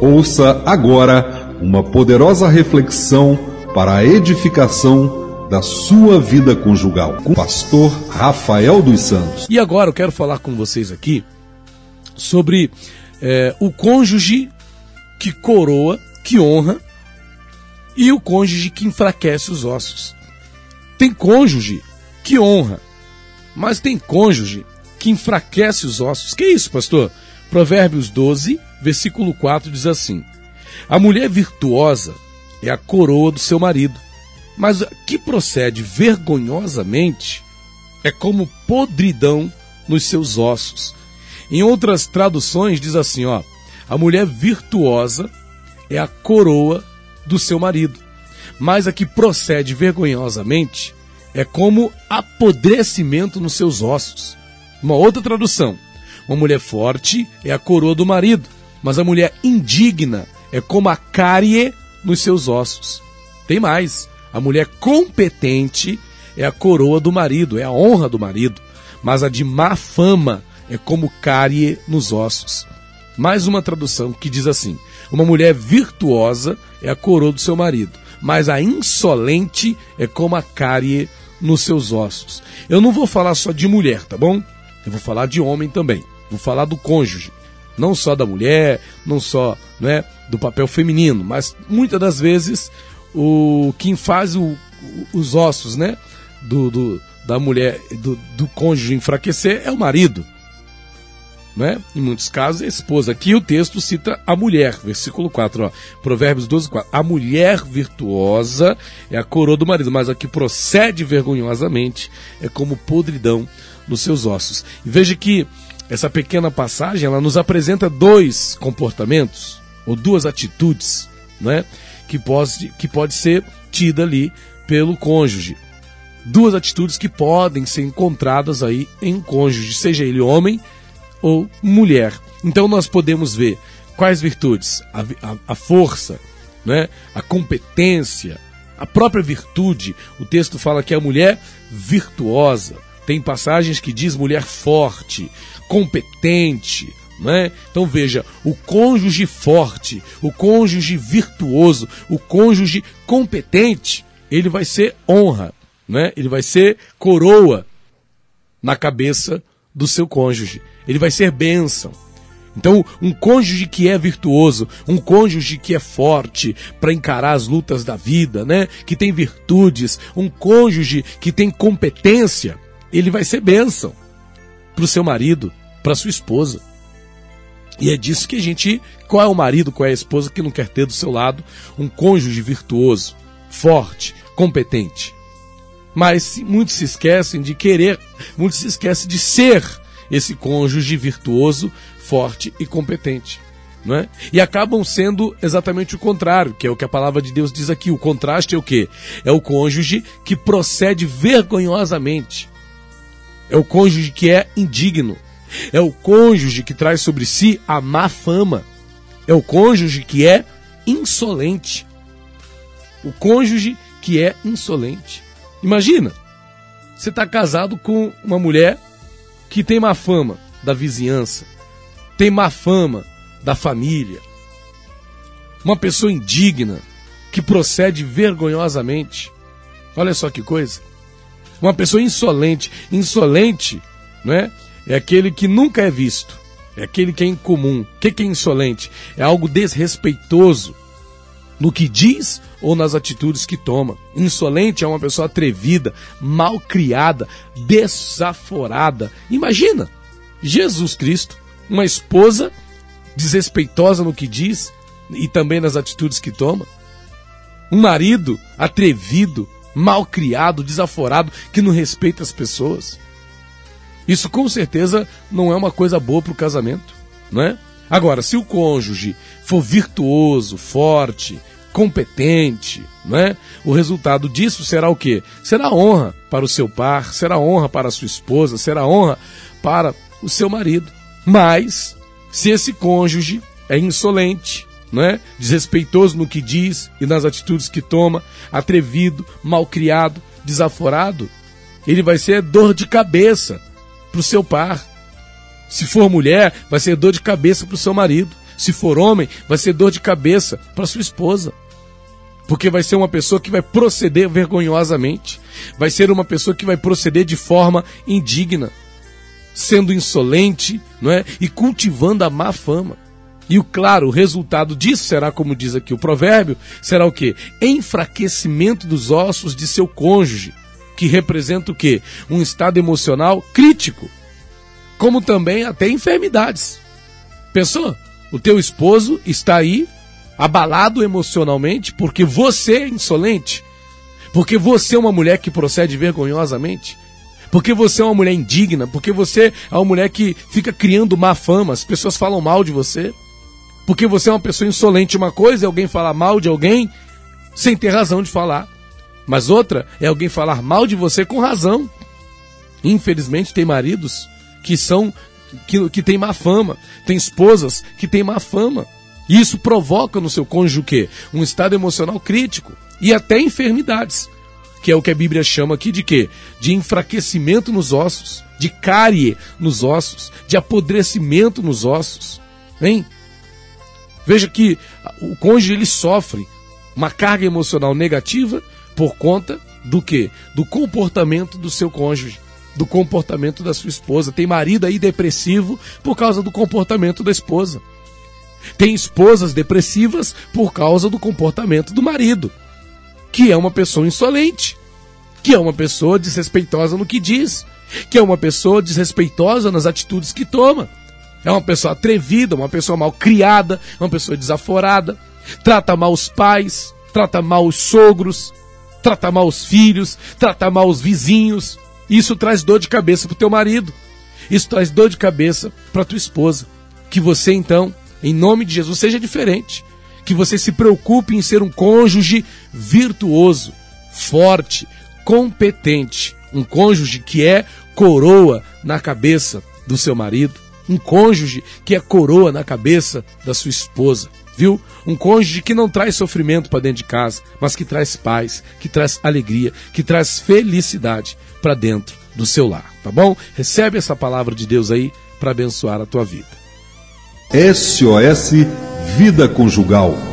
Ouça agora uma poderosa reflexão para a edificação da sua vida conjugal com o pastor Rafael dos Santos. E agora eu quero falar com vocês aqui sobre é, o cônjuge que coroa, que honra, e o cônjuge que enfraquece os ossos. Tem cônjuge que honra, mas tem cônjuge que enfraquece os ossos. Que isso, pastor? Provérbios 12, versículo 4 diz assim: A mulher virtuosa é a coroa do seu marido, mas a que procede vergonhosamente é como podridão nos seus ossos. Em outras traduções diz assim, ó: A mulher virtuosa é a coroa do seu marido, mas a que procede vergonhosamente é como apodrecimento nos seus ossos. Uma outra tradução: uma mulher forte é a coroa do marido, mas a mulher indigna é como a cárie nos seus ossos. Tem mais: a mulher competente é a coroa do marido, é a honra do marido, mas a de má fama é como cárie nos ossos. Mais uma tradução que diz assim: uma mulher virtuosa é a coroa do seu marido, mas a insolente é como a cárie nos seus ossos. Eu não vou falar só de mulher, tá bom? Eu vou falar de homem também. Vou falar do cônjuge. Não só da mulher, não só né, do papel feminino, mas muitas das vezes o quem faz o, os ossos né, do, do da mulher, do, do cônjuge enfraquecer é o marido. Né? Em muitos casos, a esposa. Aqui o texto cita a mulher, versículo 4, ó, Provérbios 12, 4. A mulher virtuosa é a coroa do marido, mas a que procede vergonhosamente é como podridão nos seus ossos. E veja que essa pequena passagem ela nos apresenta dois comportamentos ou duas atitudes, né, que pode que pode ser tida ali pelo cônjuge. Duas atitudes que podem ser encontradas aí em um cônjuge, seja ele homem ou mulher. Então nós podemos ver quais virtudes? A, a, a força, né? a competência, a própria virtude. O texto fala que a mulher virtuosa. Tem passagens que diz mulher forte, competente, né? Então veja, o cônjuge forte, o cônjuge virtuoso, o cônjuge competente, ele vai ser honra, né? Ele vai ser coroa na cabeça do seu cônjuge. Ele vai ser bênção. Então, um cônjuge que é virtuoso, um cônjuge que é forte para encarar as lutas da vida, né? Que tem virtudes, um cônjuge que tem competência, ele vai ser bênção para o seu marido, para sua esposa. E é disso que a gente. Qual é o marido, qual é a esposa que não quer ter do seu lado um cônjuge virtuoso, forte, competente? Mas muitos se esquecem de querer, muitos se esquecem de ser esse cônjuge virtuoso, forte e competente. Não é? E acabam sendo exatamente o contrário, que é o que a palavra de Deus diz aqui. O contraste é o quê? É o cônjuge que procede vergonhosamente. É o cônjuge que é indigno. É o cônjuge que traz sobre si a má fama. É o cônjuge que é insolente. O cônjuge que é insolente. Imagina, você está casado com uma mulher que tem má fama da vizinhança, tem má fama da família, uma pessoa indigna que procede vergonhosamente. Olha só que coisa. Uma pessoa insolente. Insolente, não é? É aquele que nunca é visto. É aquele que é incomum. O que é insolente? É algo desrespeitoso no que diz ou nas atitudes que toma. Insolente é uma pessoa atrevida, mal criada, desaforada. Imagina Jesus Cristo, uma esposa desrespeitosa no que diz e também nas atitudes que toma. Um marido atrevido, mal criado, desaforado, que não respeita as pessoas. Isso com certeza não é uma coisa boa para o casamento, não é? Agora, se o cônjuge for virtuoso, forte, competente, né? O resultado disso será o quê? Será honra para o seu par, será honra para a sua esposa, será honra para o seu marido. Mas se esse cônjuge é insolente, né? desrespeitoso no que diz e nas atitudes que toma, atrevido, malcriado, desaforado, ele vai ser dor de cabeça para o seu par. Se for mulher, vai ser dor de cabeça para o seu marido. Se for homem, vai ser dor de cabeça para sua esposa. Porque vai ser uma pessoa que vai proceder vergonhosamente. Vai ser uma pessoa que vai proceder de forma indigna, sendo insolente, não é? E cultivando a má fama. E o claro, o resultado disso será, como diz aqui o provérbio, será o quê? Enfraquecimento dos ossos de seu cônjuge, que representa o quê? Um estado emocional crítico, como também até enfermidades. Pensou? O teu esposo está aí abalado emocionalmente porque você é insolente, porque você é uma mulher que procede vergonhosamente, porque você é uma mulher indigna, porque você é uma mulher que fica criando má fama, as pessoas falam mal de você, porque você é uma pessoa insolente. Uma coisa é alguém falar mal de alguém sem ter razão de falar, mas outra é alguém falar mal de você com razão. Infelizmente, tem maridos que são que, que têm má fama, tem esposas que têm má fama. E isso provoca no seu cônjuge o quê? Um estado emocional crítico e até enfermidades, que é o que a Bíblia chama aqui de quê? De enfraquecimento nos ossos, de cárie nos ossos, de apodrecimento nos ossos. Hein? Veja que o cônjuge ele sofre uma carga emocional negativa por conta do quê? Do comportamento do seu cônjuge do comportamento da sua esposa. Tem marido aí depressivo por causa do comportamento da esposa. Tem esposas depressivas por causa do comportamento do marido, que é uma pessoa insolente, que é uma pessoa desrespeitosa no que diz, que é uma pessoa desrespeitosa nas atitudes que toma. É uma pessoa atrevida, uma pessoa mal criada, uma pessoa desaforada, trata mal os pais, trata mal os sogros, trata mal os filhos, trata mal os vizinhos. Isso traz dor de cabeça para o teu marido. Isso traz dor de cabeça para tua esposa. Que você então, em nome de Jesus, seja diferente. Que você se preocupe em ser um cônjuge virtuoso, forte, competente, um cônjuge que é coroa na cabeça do seu marido, um cônjuge que é coroa na cabeça da sua esposa viu? Um cônjuge que não traz sofrimento para dentro de casa, mas que traz paz, que traz alegria, que traz felicidade para dentro do seu lar, tá bom? Recebe essa palavra de Deus aí para abençoar a tua vida. SOS Vida Conjugal